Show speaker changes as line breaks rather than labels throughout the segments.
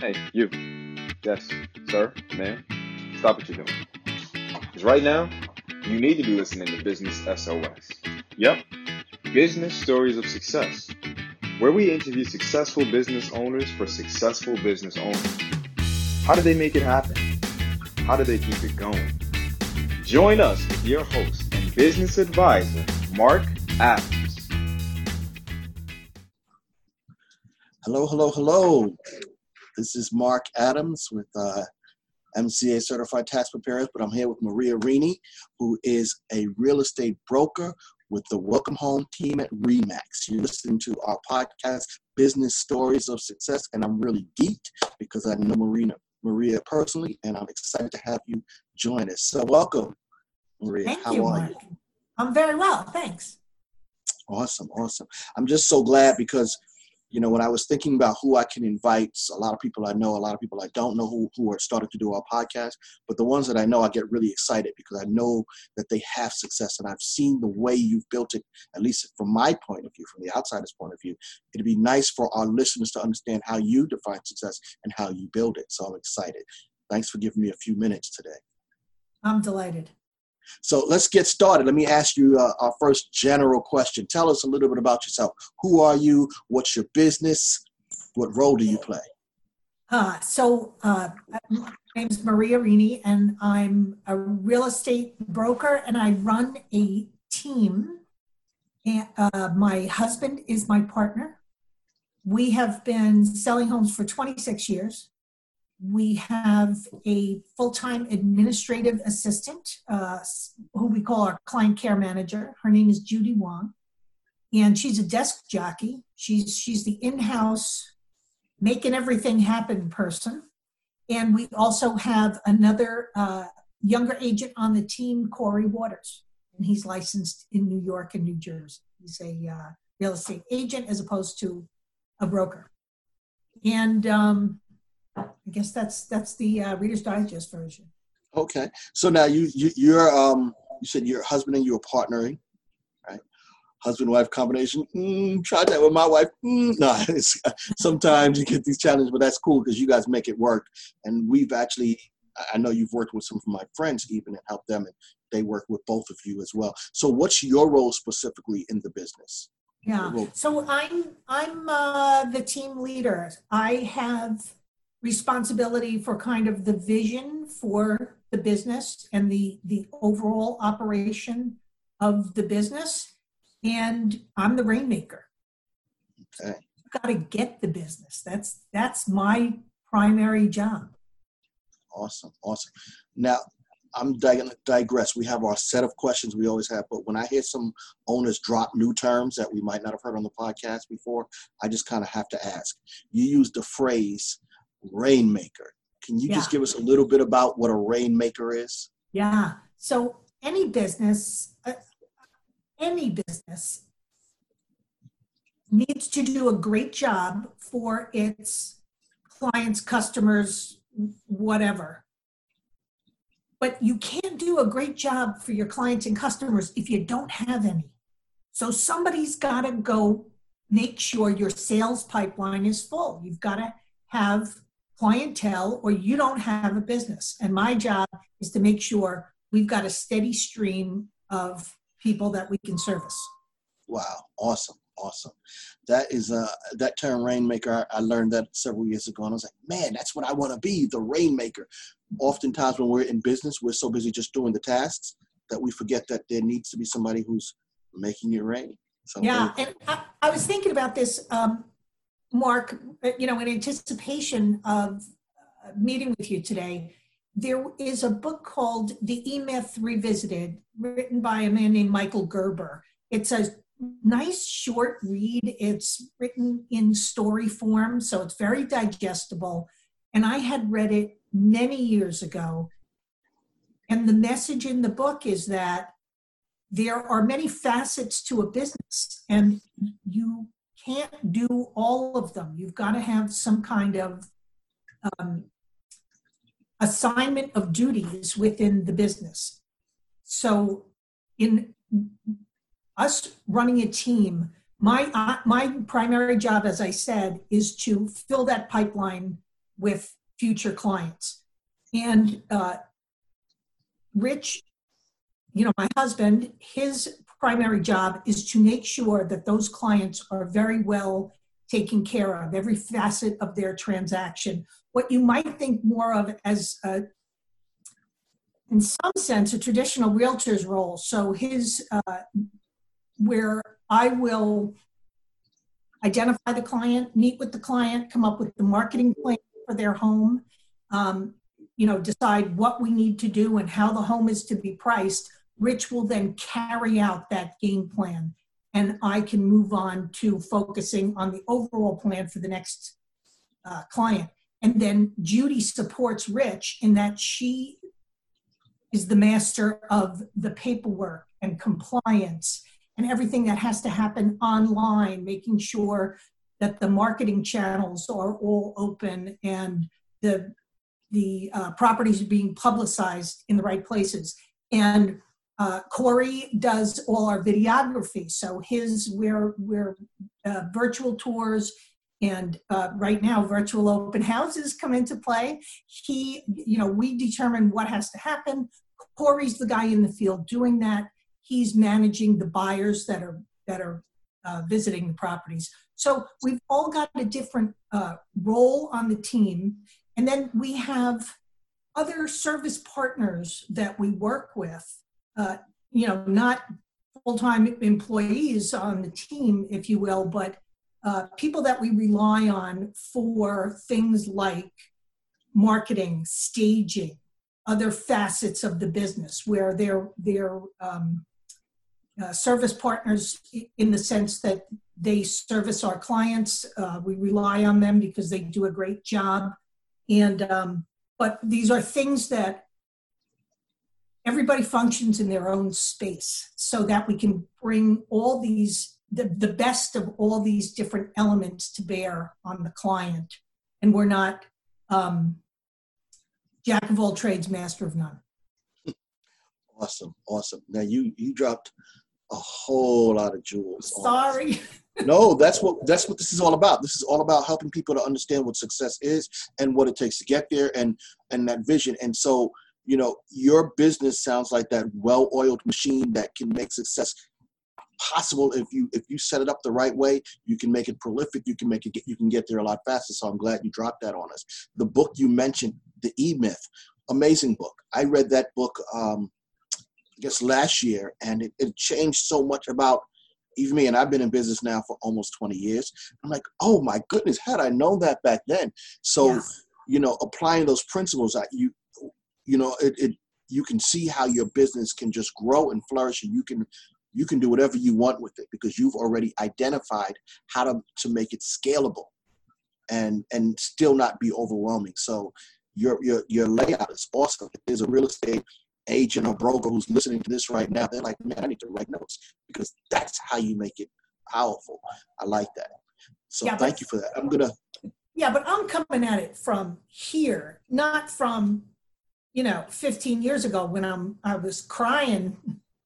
Hey, you. Yes, sir, ma'am. Stop what you're doing. Because right now, you need to be listening to Business SOS. Yep, Business Stories of Success, where we interview successful business owners for successful business owners. How did they make it happen? How do they keep it going? Join us with your host and business advisor, Mark Adams.
Hello, hello, hello. This is Mark Adams with uh, MCA Certified Tax Preparers, but I'm here with Maria Rini, who is a real estate broker with the Welcome Home team at Remax. You're listening to our podcast, Business Stories of Success, and I'm really geeked because I know Marina, Maria personally, and I'm excited to have you join us. So, welcome, Maria.
Thank
How
you,
are
Mark.
you?
I'm very well, thanks.
Awesome, awesome. I'm just so glad because, you know, when I was thinking about who I can invite, a lot of people I know, a lot of people I don't know who, who are starting to do our podcast, but the ones that I know, I get really excited because I know that they have success and I've seen the way you've built it, at least from my point of view, from the outsider's point of view. It'd be nice for our listeners to understand how you define success and how you build it. So I'm excited. Thanks for giving me a few minutes today.
I'm delighted.
So let's get started. Let me ask you uh, our first general question. Tell us a little bit about yourself. Who are you? What's your business? What role do you play?
Uh, so, uh, my name is Maria Rini, and I'm a real estate broker, and I run a team. And uh, my husband is my partner. We have been selling homes for 26 years. We have a full time administrative assistant uh, who we call our client care manager. Her name is Judy Wong, and she's a desk jockey. She's, she's the in house making everything happen person. And we also have another uh, younger agent on the team, Corey Waters, and he's licensed in New York and New Jersey. He's a uh, real estate agent as opposed to a broker. And um, I guess that's that's the uh, Reader's Digest version.
Okay. So now you, you you're um you said your husband and you are partnering, right? Husband wife combination. Mm, tried that with my wife. Mm, no, it's, sometimes you get these challenges, but that's cool because you guys make it work. And we've actually, I- I know you've worked with some of my friends even and helped them, and they work with both of you as well. So what's your role specifically in the business?
Yeah. So I'm I'm uh, the team leader. I have responsibility for kind of the vision for the business and the the overall operation of the business, and I'm the rainmaker.
Okay.
Got to get the business. That's that's my primary job.
Awesome, awesome. Now, I'm dig- digress. We have our set of questions we always have, but when I hear some owners drop new terms that we might not have heard on the podcast before, I just kind of have to ask. You use the phrase rainmaker. Can you just give us a little bit about what a rainmaker is?
Yeah. So any business, uh, any business needs to do a great job for its clients, customers, whatever. But you can't do a great job for your clients and customers if you don't have any. So somebody's got to go make sure your sales pipeline is full. You've got to have clientele or you don't have a business. And my job is to make sure we've got a steady stream of people that we can service.
Wow, awesome, awesome. That is uh that term rainmaker. I, I learned that several years ago, and I was like, man, that's what I want to be, the rainmaker. Oftentimes, when we're in business, we're so busy just doing the tasks that we forget that there needs to be somebody who's making it rain. So
Yeah, and I, I was thinking about this, um, Mark, uh, you know, in anticipation of uh, meeting with you today. There is a book called The E Myth Revisited, written by a man named Michael Gerber. It's a nice short read. It's written in story form, so it's very digestible. And I had read it many years ago. And the message in the book is that there are many facets to a business, and you can't do all of them. You've got to have some kind of um, assignment of duties within the business. So, in us running a team, my uh, my primary job, as I said, is to fill that pipeline with future clients. And uh, Rich, you know, my husband, his primary job is to make sure that those clients are very well taken care of, every facet of their transaction. What you might think more of as a in some sense, a traditional realtor's role. So his, uh, where I will identify the client, meet with the client, come up with the marketing plan for their home, um, you know, decide what we need to do and how the home is to be priced. Rich will then carry out that game plan, and I can move on to focusing on the overall plan for the next uh, client. And then Judy supports Rich in that she is the master of the paperwork and compliance and everything that has to happen online, making sure that the marketing channels are all open and the the uh, properties are being publicized in the right places. And uh, Corey does all our videography, so his we're we're uh, virtual tours and uh, right now virtual open houses come into play. He you know we determine what has to happen. Corey's the guy in the field doing that. He's managing the buyers that are that are uh, visiting the properties. So we've all got a different uh, role on the team. And then we have other service partners that we work with uh, you know not full-time employees on the team if you will but uh, people that we rely on for things like marketing, staging, other facets of the business where they're, they're um, uh, service partners in the sense that they service our clients. Uh, we rely on them because they do a great job. And, um, but these are things that everybody functions in their own space so that we can bring all these the, the best of all these different elements to bear on the client. And we're not um, jack of all trades master of none.
Awesome awesome. Now you you dropped a whole lot of jewels
sorry.
No that's what that's what this is all about. This is all about helping people to understand what success is and what it takes to get there and and that vision. And so you know your business sounds like that well-oiled machine that can make success possible. If you if you set it up the right way you can make it prolific you can make it get, you can get there a lot faster. So i'm glad you dropped that on us. The book you mentioned the e-myth amazing book. I read that book um i guess last year and it, it changed so much about even me and i've been in business now for almost 20 years. I'm like oh my goodness had i known that back then. So you know applying those principles that you you know it, it you can see how your business can just grow and flourish and you can you can do whatever you want with it because you've already identified how to, to make it scalable and and still not be overwhelming. So your your your layout is awesome. If there's a real estate agent or broker who's listening to this right now. They're like man i need to write notes because that's how you make it powerful. I like that. So yeah, thank you for that. I'm gonna
yeah but i'm coming at it from here not from you know 15 years ago when i'm i was crying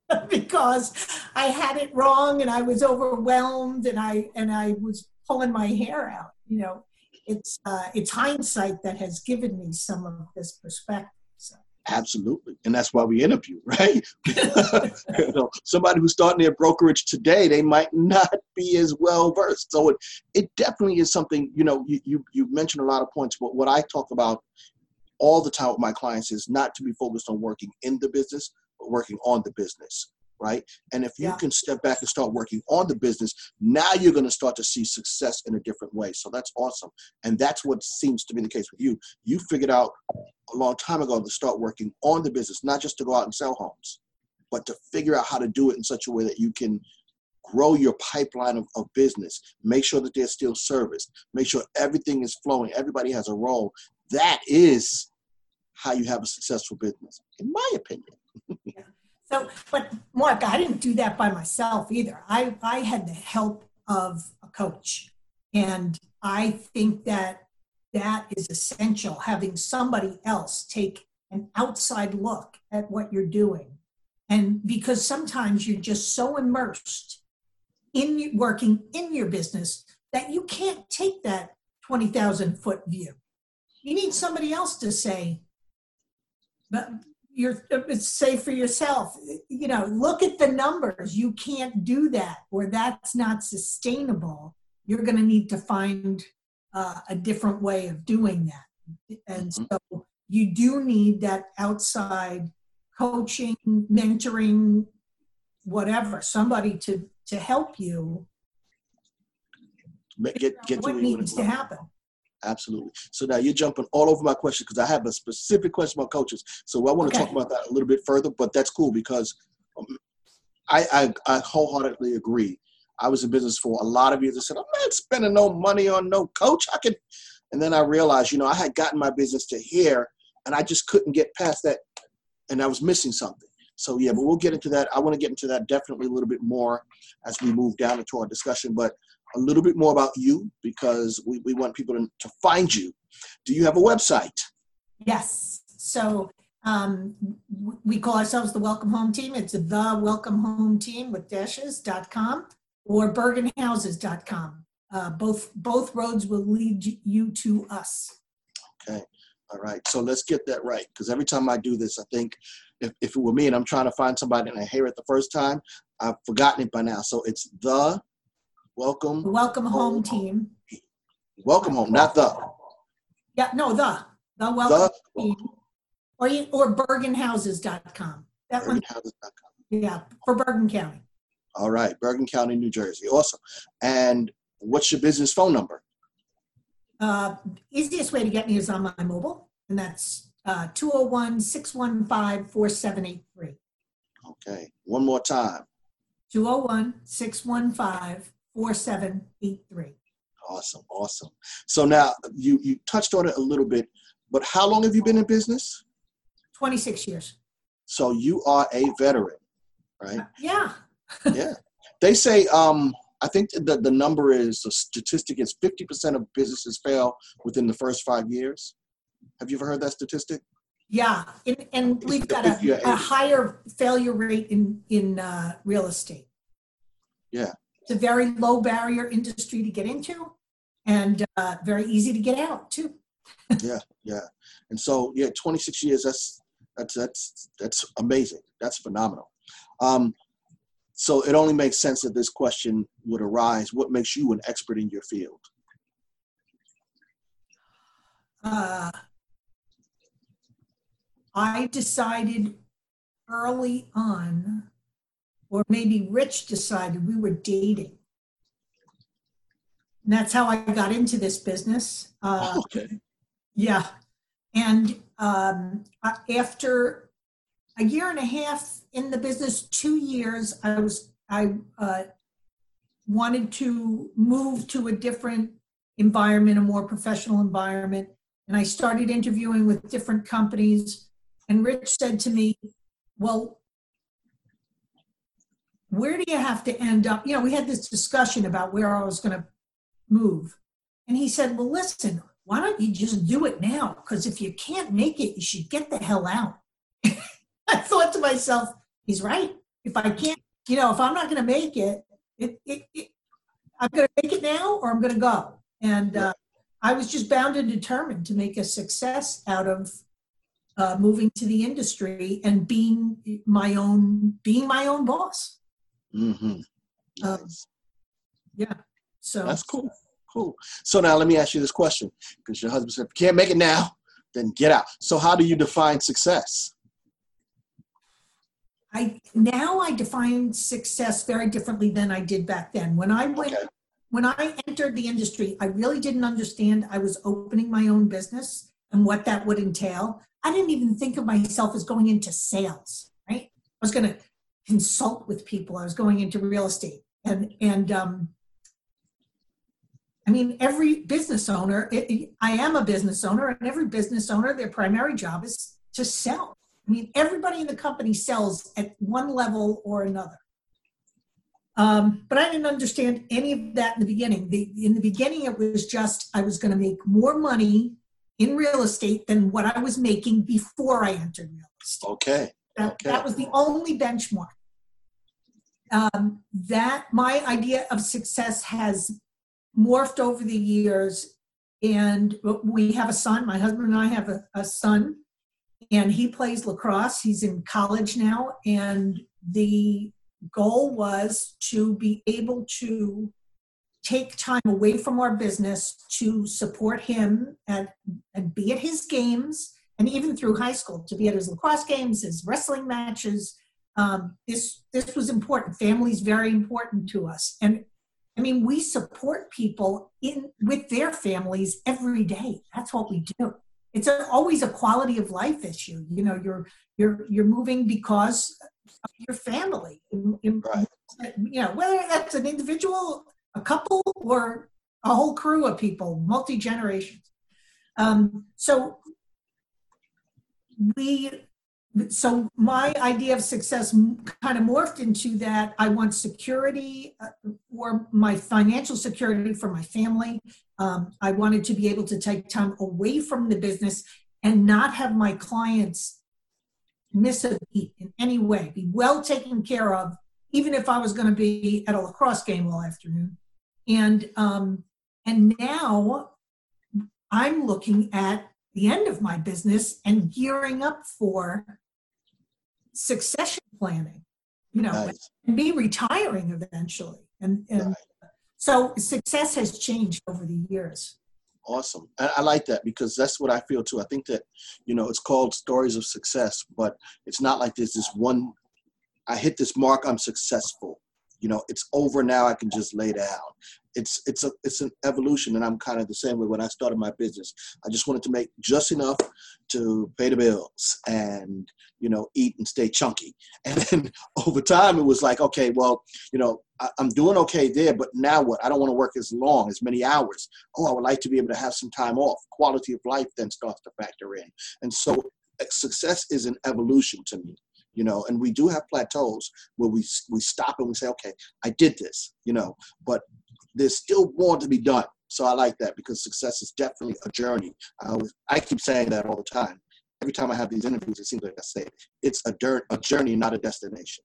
because I had it wrong and I was overwhelmed and I and I was pulling my hair out. You know, it's uh, it's hindsight that has given me some of this perspective. So.
Absolutely, and that's why we interview, right? you know, somebody who's starting their brokerage today, they might not be as well versed. So it it definitely is something. You know, you you, you mentioned a lot of points, but what I talk about all the time with my clients is not to be focused on working in the business, but working on the business right? And if you yeah. can step back and start working on the business, now you're going to start to see success in a different way. So that's awesome. And that's what seems to be the case with you. You figured out a long time ago to start working on the business, not just to go out and sell homes, but to figure out how to do it in such a way that you can grow your pipeline of, of business, make sure that they're still serviced, make sure everything is flowing, everybody has a role. That is how you have a successful business, in my opinion.
yeah. So, but Mark, I didn't do that by myself either. I, I had the help of a coach. And I think that that is essential, having somebody else take an outside look at what you're doing. And because sometimes you're just so immersed in working in your business that you can't take that 20,000 foot view. You need somebody else to say, but you're say for yourself, you know, look at the numbers. You can't do that, or that's not sustainable. You're going to need to find uh, a different way of doing that. And mm-hmm. so you do need that outside coaching, mentoring, whatever, somebody to to help you.
Get get
what needs to happen.
Absolutely. So now you're jumping all over my question because I have a specific question about coaches. So I want to okay. talk about that a little bit further, but that's cool because um, I, I, I wholeheartedly agree. I was in business for a lot of years. I said, I'm not spending no money on no coach. I could, and then I realized, you know, I had gotten my business to here, and I just couldn't get past that, and I was missing something. So yeah, but we'll get into that. I want to get into that definitely a little bit more as we move down into our discussion. But a little bit more about you because we, we want people to, to find you. Do you have a website?
Yes. So um, we call ourselves the Welcome Home Team. It's the Welcome Home Team with dashes.com or bergenhouses.com. Uh, both both roads will lead you to us.
Okay. All right. So let's get that right because every time I do this, I think if, if it were me and I'm trying to find somebody and I hear it the first time, I've forgotten it by now. So it's the Welcome.
Welcome home, home team.
Welcome home, not the.
Yeah, no, the. The welcome the, team. Or, you, or bergenhouses.com. That bergenhouses.com. one. Yeah, for Bergen County.
All right, Bergen County, New Jersey. Awesome. And what's your business phone number?
Uh, easiest way to get me is on my mobile, and that's uh, 201 615 4783.
Okay, one more time.
201 615 4783.
Awesome, awesome. So now you you touched on it a little bit, but how long have you been in business?
26 years.
So you are a veteran, right? Uh,
yeah.
yeah. They say um I think the, the number is the statistic is 50% of businesses fail within the first five years. Have you ever heard that statistic?
Yeah, and, and we've got a, a, higher failure rate in in uh, real estate.
Yeah,
it's a very low barrier industry to get into and uh, very easy to get out too.
yeah, yeah. And so, yeah, 26 years, that's, that's, that's, that's amazing. That's phenomenal. Um, so it only makes sense that this question would arise. What makes you an expert in your field?
Uh, I decided early on or maybe Rich decided we were dating. And that's how I got into this business.
Uh, okay.
Yeah. And um, after a year and a half in the business, two years, I was I uh, wanted to move to a different environment, a more professional environment, and I started interviewing with different companies. And Rich said to me, "Well, where do you have to end up? You know, we had this discussion about where I was going to move. And he said, Well, listen, why don't you just do it now? Because if you can't make it, you should get the hell out. I thought to myself, He's right. If I can't, you know, if I'm not going to make it, it, it, it I'm going to make it now or I'm going to go. And uh, I was just bound and determined to make a success out of uh, moving to the industry and being my own being my own boss.
Mm-hmm.
Nice. Um, yeah. So
that's cool. Cool. So now let me ask you this question because your husband said, you can't make it now, then get out. So how do you define success?
I now I define success very differently than I did back then. When I went okay. when I entered the industry, I really didn't understand I was opening my own business and what that would entail. I didn't even think of myself as going into sales, right? I was going to consult with people. I was going into real estate, and and um, I mean, every business owner. It, I am a business owner, and every business owner, their primary job is to sell. I mean, everybody in the company sells at one level or another. Um, but I didn't understand any of that in the beginning. The, in the beginning, it was just I was going to make more money in real estate than what I was making before I entered real estate.
Okay.
That, okay. that was the only benchmark. Um, that my idea of success has morphed over the years and we have a son. My husband and I have a, a son, and he plays lacrosse. He's in college now, and the goal was to be able to take time away from our business to support him and, and be at his games and even through high school to be at his lacrosse games his wrestling matches um, this this was important. Family is very important to us. And i mean we support people in with their families every day. That's what we do. It's a, always a quality of life issue. You know you're you're you're moving because of your family. Right. you know whether that's an individual a couple or a whole crew of people, multi generations. Um, so we, so my idea of success kind of morphed into that. I want security uh, or my financial security for my family. Um, I wanted to be able to take time away from the business and not have my clients miss a beat in any way, be well taken care of, even if I was going to be at a lacrosse game all afternoon and um, and now i'm looking at the end of my business and gearing up for succession planning you know nice. and be retiring eventually. And, and so success has changed over the years.
Awesome. I, I like that because that's what i feel too. I think that you know it's called stories of success but it's not like there's this one i hit this mark i'm successful. You know it's over now i can just lay down it's it's a it's an evolution and i'm kind of the same way when i started my business. I just wanted to make just enough to pay the bills and you know eat and stay chunky. And then over time it was like okay well you know I, i'm doing okay there but now what? I don't want to work as long as many hours. Oh i would like to be able to have some time off. Quality of life then starts to factor in. And so eh, success is an evolution to me you know and we do have plateaus where we we stop and we say okay i did this you know but there's still more to be done. So i like that because success is definitely a journey. I always i keep saying that all the time. Every time i have these interviews it seems like i say it. it's a dirt a journey not a destination.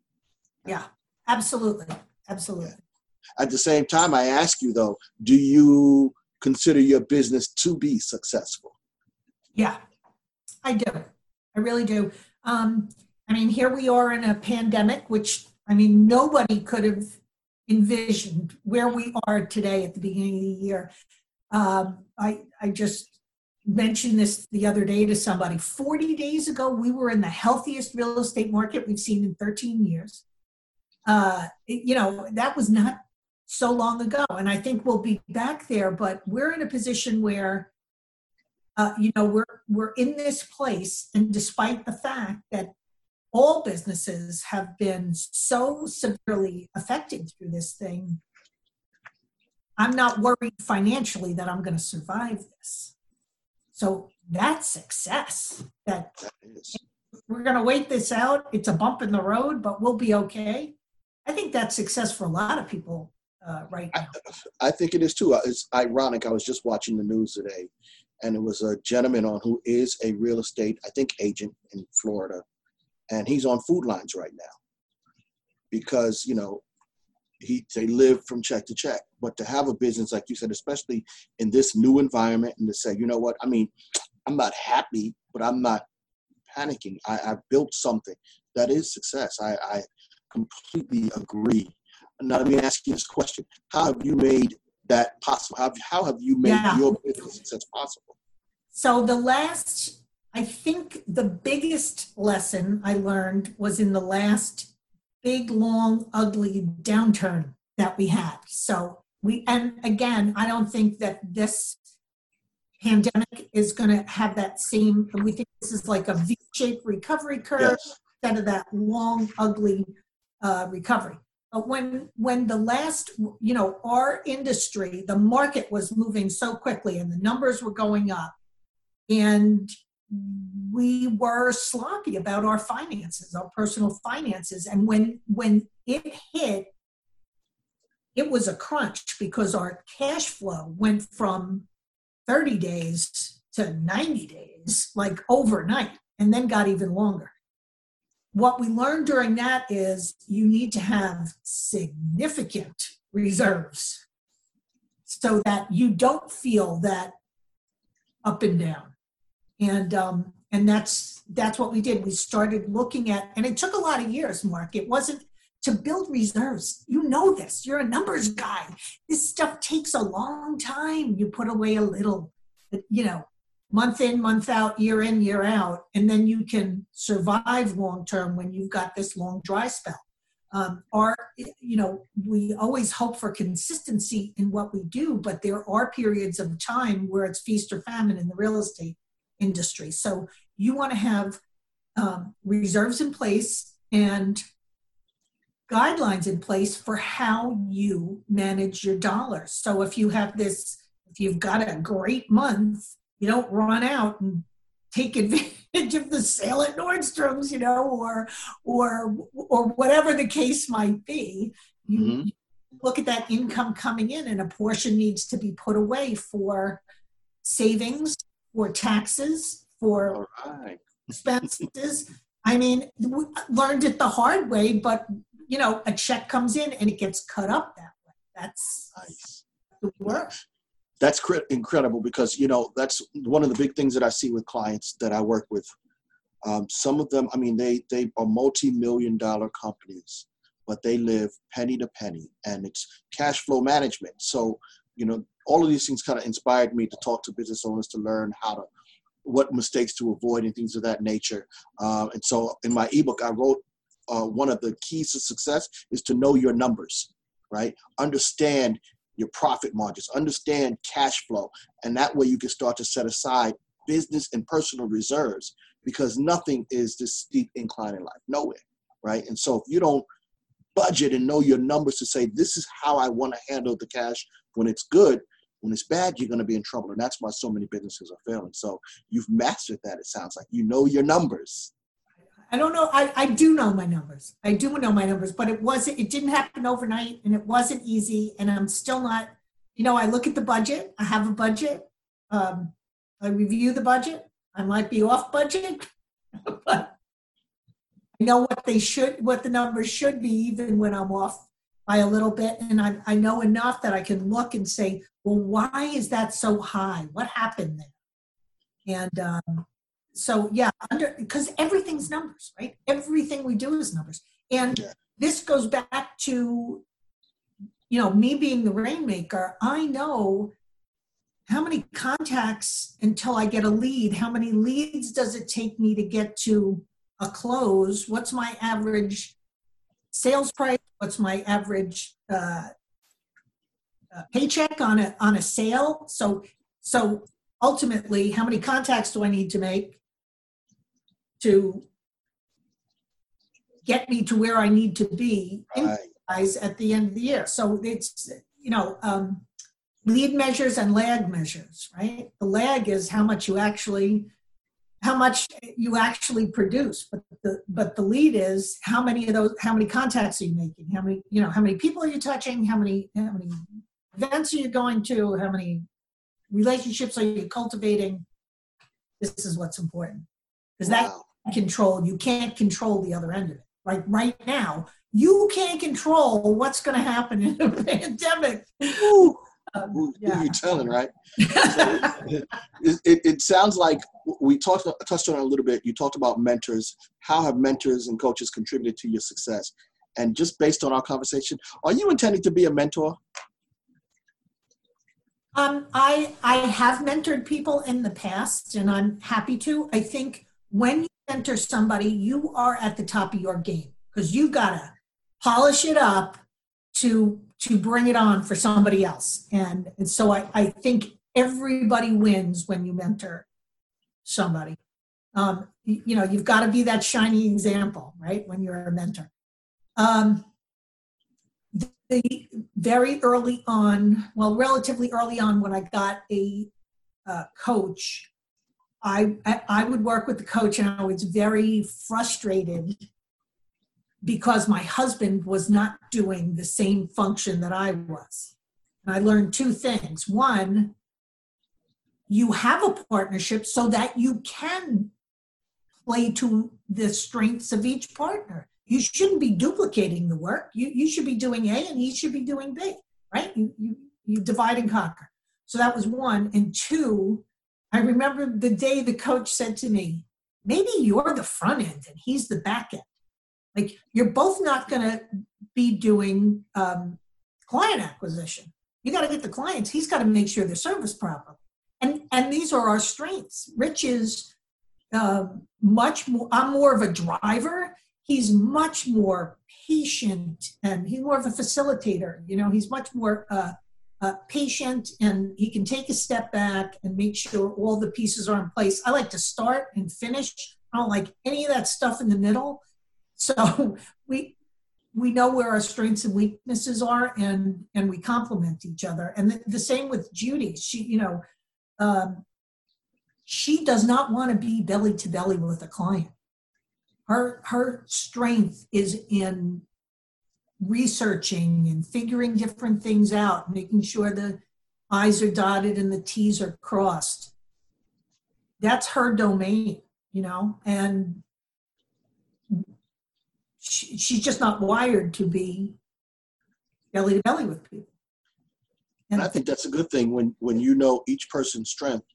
Yeah absolutely absolutely.
At the same time i ask you though do you consider your business to be successful?
Yeah i do. I really do. Um, I mean, here we are in a pandemic, which I mean, nobody could have envisioned where we are today at the beginning of the year. Um, I, I just mentioned this the other day to somebody. 40 days ago, we were in the healthiest real estate market we've seen in 13 years. Uh, you know, that was not so long ago. And I think we'll be back there, but we're in a position where, uh, you know, we're, we're in this place. And despite the fact that all businesses have been so severely affected through this thing. I'm not worried financially that I'm going to survive this. So that's success. That, that we're going to wait this out. It's a bump in the road, but we'll be okay. I think that's success for a lot of people uh, right now.
I, I think it is too. It's ironic. I was just watching the news today, and it was a gentleman on who is a real estate, I think, agent in Florida and he's on food lines right now because you know he they live from check to check. But to have a business like you said especially in this new environment and to say you know what? I mean i'm not happy but i'm not panicking. I, I built something. That is success. I, I completely agree. Now let me ask you this question. How have you made that possible? How, how have you made yeah. your business success possible?
So the last I think the biggest lesson I learned was in the last big, long, ugly downturn that we had. So we, and again, I don't think that this pandemic is going to have that same, we think this is like a V shaped recovery curve yes. instead of that long, ugly uh, recovery. But when when the last, you know, our industry, the market was moving so quickly and the numbers were going up, and we were sloppy about our finances, our personal finances. And when when it hit, it was a crunch because our cash flow went from 30 days to 90 days, like overnight, and then got even longer. What we learned during that is you need to have significant reserves so that you don't feel that up and down. And um, and that's that's what we did. We started looking at, and it took a lot of years, Mark. It wasn't to build reserves. You know this. You're a numbers guy. This stuff takes a long time. You put away a little, you know, month in, month out, year in, year out, and then you can survive long term when you've got this long dry spell. Um, or, you know, we always hope for consistency in what we do, but there are periods of time where it's feast or famine in the real estate industry. So you want to have um, reserves in place and guidelines in place for how you manage your dollars. So if you have this, if you've got a great month, you don't run out and take advantage of the sale at Nordstrom's, you know, or or or whatever the case might be. You mm-hmm. look at that income coming in, and a portion needs to be put away for savings, for taxes, for right. expenses. I mean, we learned it the hard way, but you know, a check comes in and it gets cut up that way. That's nice. work.
That's cr- incredible because you know that's one of the big things that I see with clients that I work with. Um, some of them, I mean, they they are multi-million dollar companies, but they live penny to penny, and it's cash flow management. So you know, all of these things kind of inspired me to talk to business owners to learn how to what mistakes to avoid and things of that nature. Uh, and so in my ebook, I wrote uh, one of the keys to success is to know your numbers, right? Understand your profit margins, understand cash flow, and that way you can start to set aside business and personal reserves because nothing is this steep incline in life, nowhere, right? And so if you don't budget and know your numbers to say this is how I want to handle the cash when it's good, when it's bad, you're going to be in trouble, and that's why so many businesses are failing. So you've mastered that. It sounds like you know your numbers
I don't know. I, I do know my numbers. I do know my numbers, but it wasn't, it didn't happen overnight and it wasn't easy. And I'm still not, you know, I look at the budget. I have a budget. Um, I review the budget. I might be off budget, but I know what they should, what the numbers should be, even when I'm off by a little bit. And I, I know enough that I can look and say, well, why is that so high? What happened there? And um, so yeah, under because everything's numbers, right? Everything we do is numbers. And yeah. this goes back to you know, me being the rainmaker, I know how many contacts until I get a lead, how many leads does it take me to get to a close? What's my average sales price? What's my average uh, uh, paycheck on a on a sale? So so ultimately, how many contacts do I need to make? to get me to where I need to be right. at the end of the year. So it's, you know, um, lead measures and lag measures, right? The lag is how much you actually how much you actually produce but the but the lead is how many of those how many contacts are you making how many you know how many people are you touching how many how many events are you going to how many relationships are you cultivating this is what's important because wow. that control. You can't control the other end of it. Like right now, you can't control what's going to happen in a pandemic.
Ooh. Um, Who, yeah. you telling, right? So it, it, it, sounds like we talked touched on it a little bit. You talked about mentors. How have mentors and coaches contributed to your success? And just based on our conversation, are you intending to be a mentor?
Um, I I have mentored people in the past, and I'm happy to. I think when you mentor somebody, you are at the top of your game because you've gotta polish it up to to bring it on for somebody else. And, and so I, I think everybody wins when you mentor somebody. Um, you, you know, you've got to be that shining example, right? When you're a mentor. Um, the, very early on, well, relatively early on, when I got a uh, coach, I, I would work with the coach and I was very frustrated because my husband was not doing the same function that I was. And I learned two things. One, you have a partnership so that you can play to the strengths of each partner. You shouldn't be duplicating the work. You, you should be doing A and he should be doing B, right? You, you, you divide and conquer. So that was one. And two, I remember the day the coach said to me, maybe you're the front end and he's the back end. Like you're both not going to be doing um, client acquisition. You got to get the clients. He's got to make sure they're serviced properly. And and these are our strengths. Rich is uh, much more. I'm more of a driver. He's much more patient, and he's more of a facilitator. You know, he's much more uh, uh, patient, and he can take a step back and make sure all the pieces are in place. I like to start and finish. I don't like any of that stuff in the middle. So we we know where our strengths and weaknesses are and and we complement each other. And the, the same with judy. She you know um, she does not want to be belly to belly with a client. Her her strength is in researching and figuring different things out making sure the i's are dotted and the t's are crossed. That's her domain you know and she, she's just not wired to be belly to belly with people.
And I think that's a good thing when when you know each person's strength,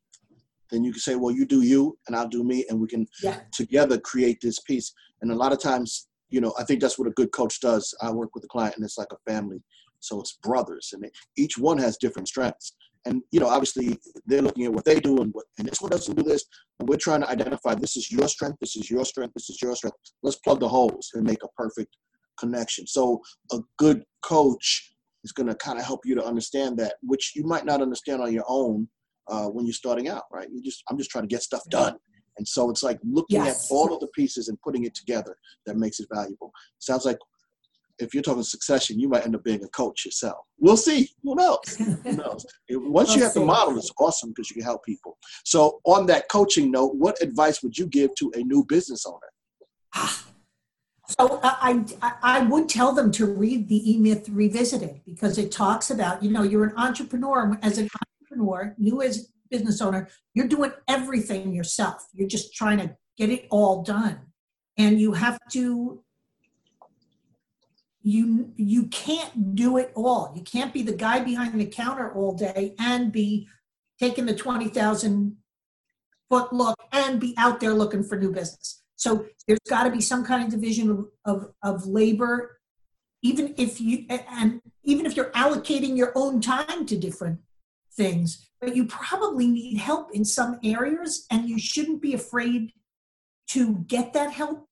then you can say, well, you do you and I'll do me, and we can
yeah.
together create this piece. And a lot of times, you know, I think that's what a good coach does. I work with a client, and it's like a family, so it's brothers, and each one has different strengths and you know obviously they're looking at what they do and what and this one doesn't do this and we're trying to identify this is your strength this is your strength this is your strength. Let's plug the holes and make a perfect connection. So a good coach is going to kind of help you to understand that which you might not understand on your own uh, when you're starting out right? You just i'm just trying to get stuff done. And so it's like looking
yes.
at all of the pieces and putting it together that makes it valuable. Sounds like if you're talking succession, you might end up being a coach yourself. We'll see. Who knows? Who knows? Once we'll you have see. the model, it's awesome because you can help people. So, on that coaching note, what advice would you give to a new business owner?
So I, I, I would tell them to read the E Myth Revisited because it talks about you know you're an entrepreneur as an entrepreneur, you as business owner, you're doing everything yourself. You're just trying to get it all done, and you have to you you can't do it all. You can't be the guy behind the counter all day and be taking the 20,000 foot look and be out there looking for new business. So there's got to be some kind of division of, of, of labor, even if you and even if you're allocating your own time to different things, but you probably need help in some areas and you shouldn't be afraid to get that help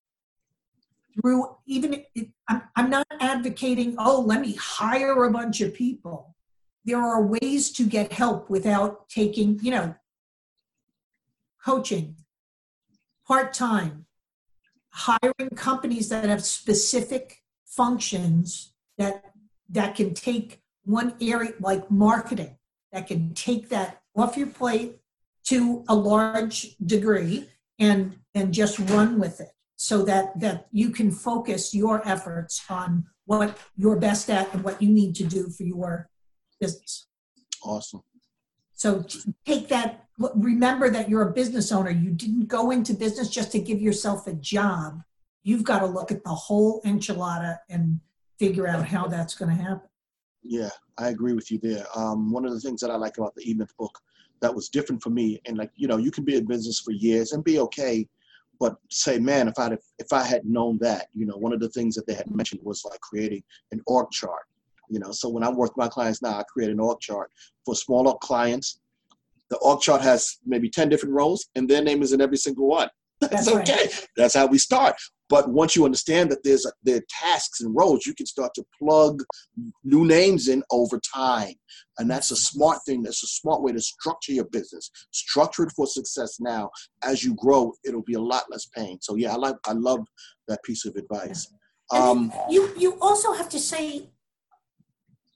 through even I'm, I'm not advocating oh let me hire a bunch of people. There are ways to get help without taking you know coaching part-time hiring companies that have specific functions that that can take one area like marketing that can take that off your plate to a large degree and and just run with it so that that you can focus your efforts on what you're best at and what you need to do for your business.
Awesome.
So take that remember that you're a business owner. You didn't go into business just to give yourself a job. You've got to look at the whole enchilada and figure out how that's going to happen.
Yeah i agree with you there. Um, one of the things that i like about the e-myth book that was different for me and like you know you can be in business for years and be okay but say, man, if I if I had known that, you know, one of the things that they had mentioned was like creating an org chart. You know, so when I work with my clients now, I create an org chart for smaller clients. The org chart has maybe ten different roles, and their name is in every single one. That's, That's okay. Right. That's how we start. But once you understand that there's a, there are tasks and roles, you can start to plug new names in over time. And that's a smart thing. That's a smart way to structure your business. Structure it for success now. As you grow, it'll be a lot less pain. So yeah, I like I love that piece of advice.
Um, you you also have to say,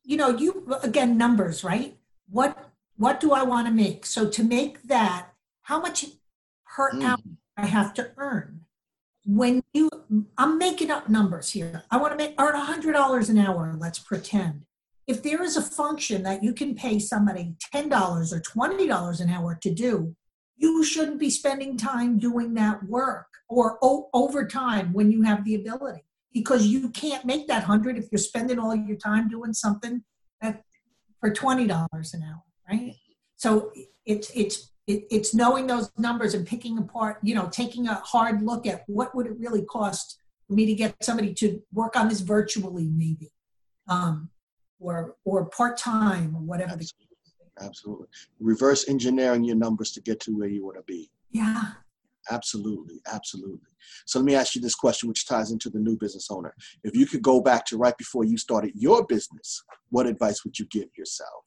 you know, you again numbers, right? What what do I want to make? So to make that, how much per mm. hour I have to earn? When you i'm making up numbers here. I want to make earn $100 an hour let's pretend. If there is a function that you can pay somebody $10 or $20 an hour to do you shouldn't be spending time doing that work or o- overtime when you have the ability. Because you can't make that 100 if you're spending all your time doing something that for $20 an hour right? So it's it's it, it's knowing those numbers and picking apart, you know, taking a hard look at what would it really cost for me to get somebody to work on this virtually, maybe, um, or or part time or whatever.
Absolutely. Absolutely. Reverse engineering your numbers to get to where you want to be.
Yeah.
Absolutely, absolutely. So let me ask you this question, which ties into the new business owner. If you could go back to right before you started your business, what advice would you give yourself?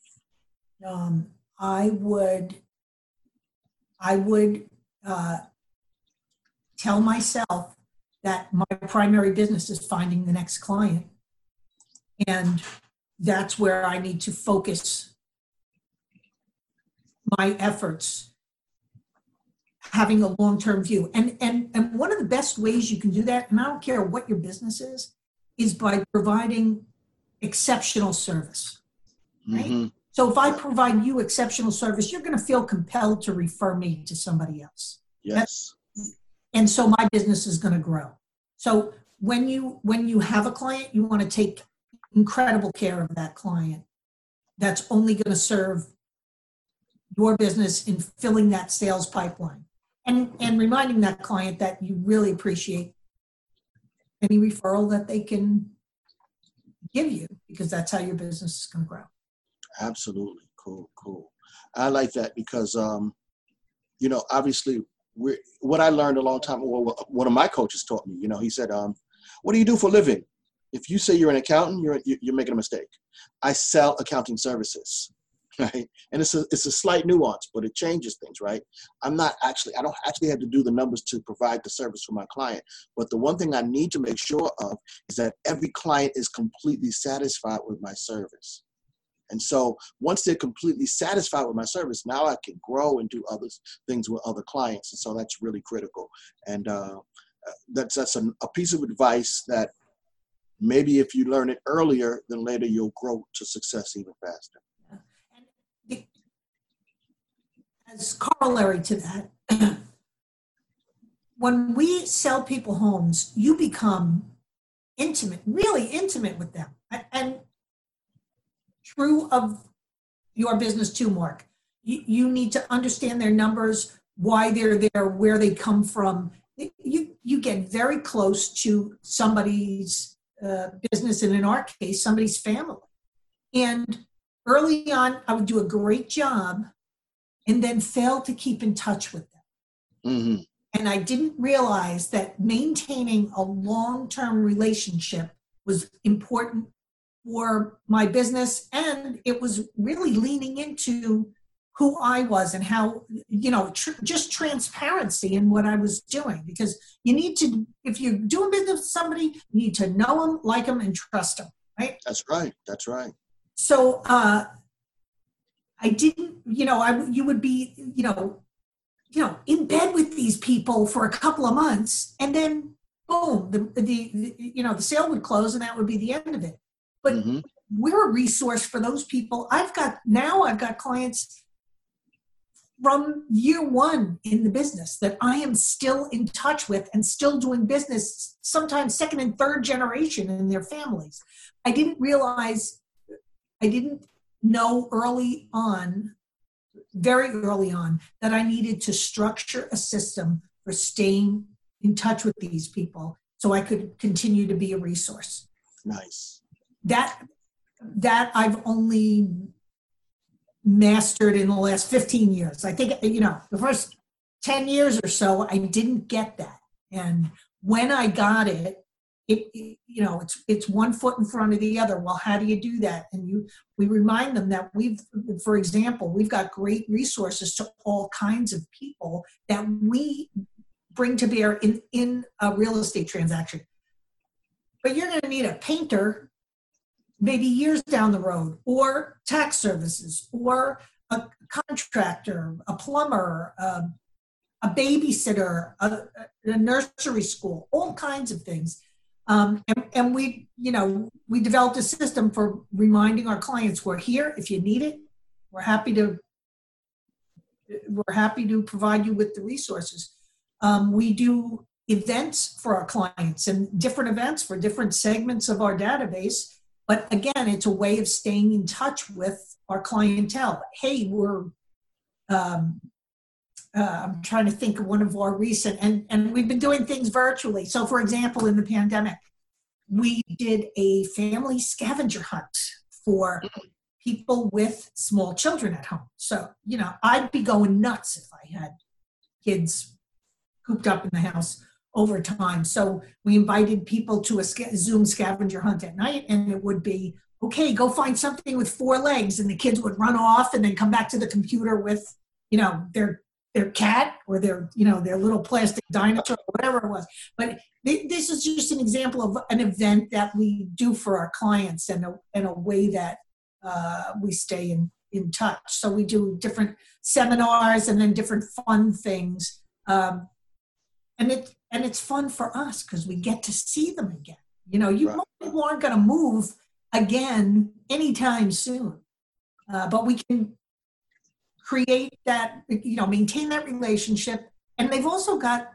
Um, I would, I would uh, tell myself that my primary business is finding the next client, and that's where I need to focus my efforts having a long-term view. And and and one of the best ways you can do that and i don't care what your business is is by providing exceptional service right?
Mm-hmm.
So if i provide you exceptional service you're going to feel compelled to refer me to somebody else.
Yes.
and so my business is going to grow. So when you when you have a client you want to take incredible care of that client that's only going to serve your business in filling that sales pipeline and and reminding that client that you really appreciate any referral that they can give you because that's how your business is going to grow
Absolutely. Cool, cool. I like that because, um, you know, obviously, we're, what I learned a long time, well, one of my coaches taught me, you know, he said, um, what do you do for living? If you say you're an accountant, you're, you're making a mistake. I sell accounting services, right? And it's a, it's a slight nuance, but it changes things, right? I'm not actually, I don't actually have to do the numbers to provide the service for my client. But the one thing I need to make sure of is that every client is completely satisfied with my service. And so once they're completely satisfied with my service, now I can grow and do other things with other clients. And so that's really critical. And uh, that's that's a, a piece of advice that maybe if you learn it earlier, then later you'll grow to success even faster.
as corollary to that, when we sell people homes, you become intimate, really intimate with them. And true of your business too, Mark. You, you need to understand their numbers, why they're there, where they come from. You, you get very close to somebody's uh, business, and in our case, somebody's family. And early on, I would do a great job and then fail to keep in touch with them.
hmm
And I didn't realize that maintaining a long term relationship was important for my business. And it was really leaning into who I was and how, you know, tr- just transparency in what I was doing. Because you need to, if you're doing business with somebody, you need to know them, like them, and trust them, right?
That's right. That's right.
so uh i didn't you know i you would be you know you know in bed with these people for a couple of months and then boom the, the, the you know the sale would close and that would be the end of it but
hmm
we're a resource for those people. I've got now i've got clients from year one in the business that i am still in touch with and still doing business sometimes second and third generation in their families. I didn't realize i didn't know early on very early on that i needed to structure a system for staying in touch with these people so i could continue to be a resource.
Nice.
That that I've only mastered in the last 15 years. I think you know the first 10 years or so I didn't get that. And when I got it, it, it- you know it's it's one foot in front of the other. Well, how do you do that? And you we remind them that we've for example, we've got great resources to all kinds of people that we bring to bear in in a real estate transaction. But you're going to need a painter maybe years down the road, or tax services, or a contractor, a plumber, a, a babysitter, a, a nursery school, all kinds of things. Um, and, and we, you know, we developed a system for reminding our clients we're here if you need it. We're happy to we're happy to provide you with the resources. Um, we do events for our clients and different events for different segments of our database but again, it's a way of staying in touch with our clientele. Hey, we're um, uh, I'm trying to think of one of our recent, and, and we've been doing things virtually. So, for example, in the pandemic, we did a family scavenger hunt for people with small children at home. So, you know, I'd be going nuts if I had kids cooped up in the house over time. So we invited people to a Zoom scavenger hunt at night, and it would be okay, go find something with four legs, and the kids would run off and then come back to the computer with, you know, their their cat or their you know their little plastic dinosaur or whatever it was. But this is just an example of an event that we do for our clients and a, in a way that uh, we stay in in touch. So we do different seminars and then different fun things um, and it and it's fun for us because we get to see them again you know you right. people aren't going to move again anytime soon uh, but we can create that, you know, maintain that relationship. And they've also got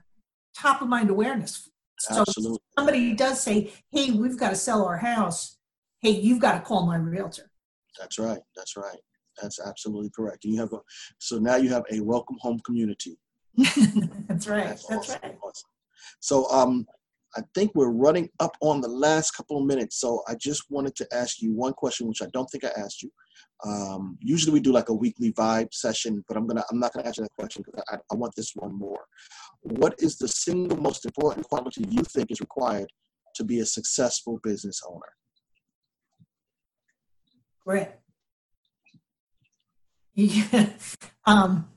top of mind awareness. So Absolutely. somebody does say, hey, we've got to sell our house. Hey, you've got to call my realtor.
That's right. That's right. That's absolutely correct. And you have a so now you have a welcome home community.
That's right. That's, That's awesome. right.
Awesome. So um I think we're running up on the last couple of minutes. So I just wanted to ask you one question, which I don't think I asked you. Um, usually we do like a weekly vibe session, but I'm gonna I'm not gonna answer that question because I, I want this one more. What is the single most important quality you think is required to be a successful business owner?
Grit. Yeah. um,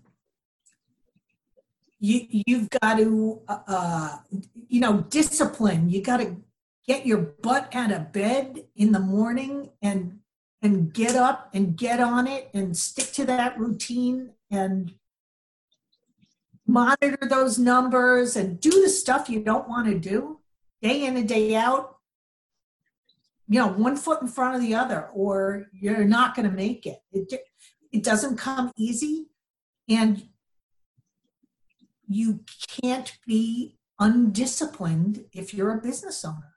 you you've got to uh, you know discipline. You got to get your butt out of bed in the morning and and get up and get on it and stick to that routine and monitor those numbers and do the stuff you don't want to do day in and day out. You know one foot in front of the other or you're not going to make it. It it doesn't come easy. And you can't be undisciplined if you're a business owner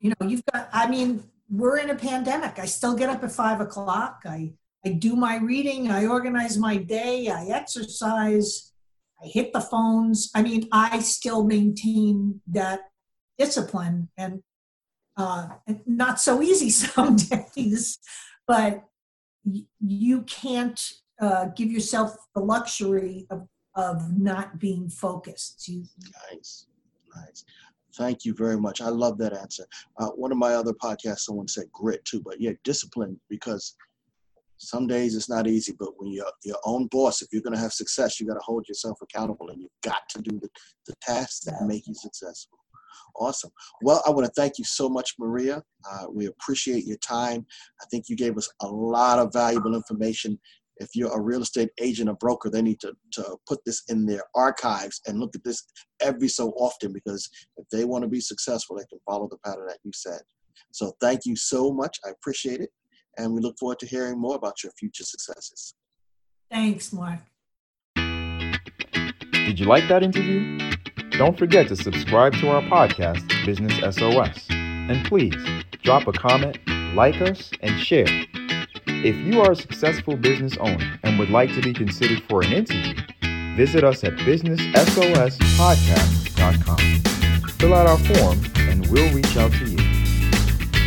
you know you've got i mean we're in a pandemic. I still get up at five o'clock. I, I do my reading. I organize my day. I exercise. I hit the phones. I mean, I still maintain that discipline and uh, not so easy some days, but you can't uh, give yourself the luxury of, of not being focused. You,
nice, nice. Thank you very much. I love that answer. Uh, one of my other podcasts, someone said grit too, but yeah, discipline because some days it's not easy, but when you're your own boss, if you're going to have success, you got to hold yourself accountable and you've got to do the, the tasks that make you successful. Awesome. Well, I want to thank you so much, Maria. Uh, we appreciate your time. I think you gave us a lot of valuable information if you're a real estate agent or broker, they need to, to put this in their archives and look at this every so often because if they want to be successful, they can follow the pattern that you said. So thank you so much. I appreciate it. And we look forward to hearing more about your future successes.
Thanks, Mark.
Did you like that interview? Don't forget to subscribe to our podcast, Business SOS. And please drop a comment, like us, and share. If you are a successful business owner and would like to be considered for an interview, visit us at businesssospodcast.com. Fill out our form and we'll reach out to you.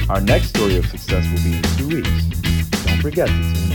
Our next story of success will be in two weeks. Don't forget to tune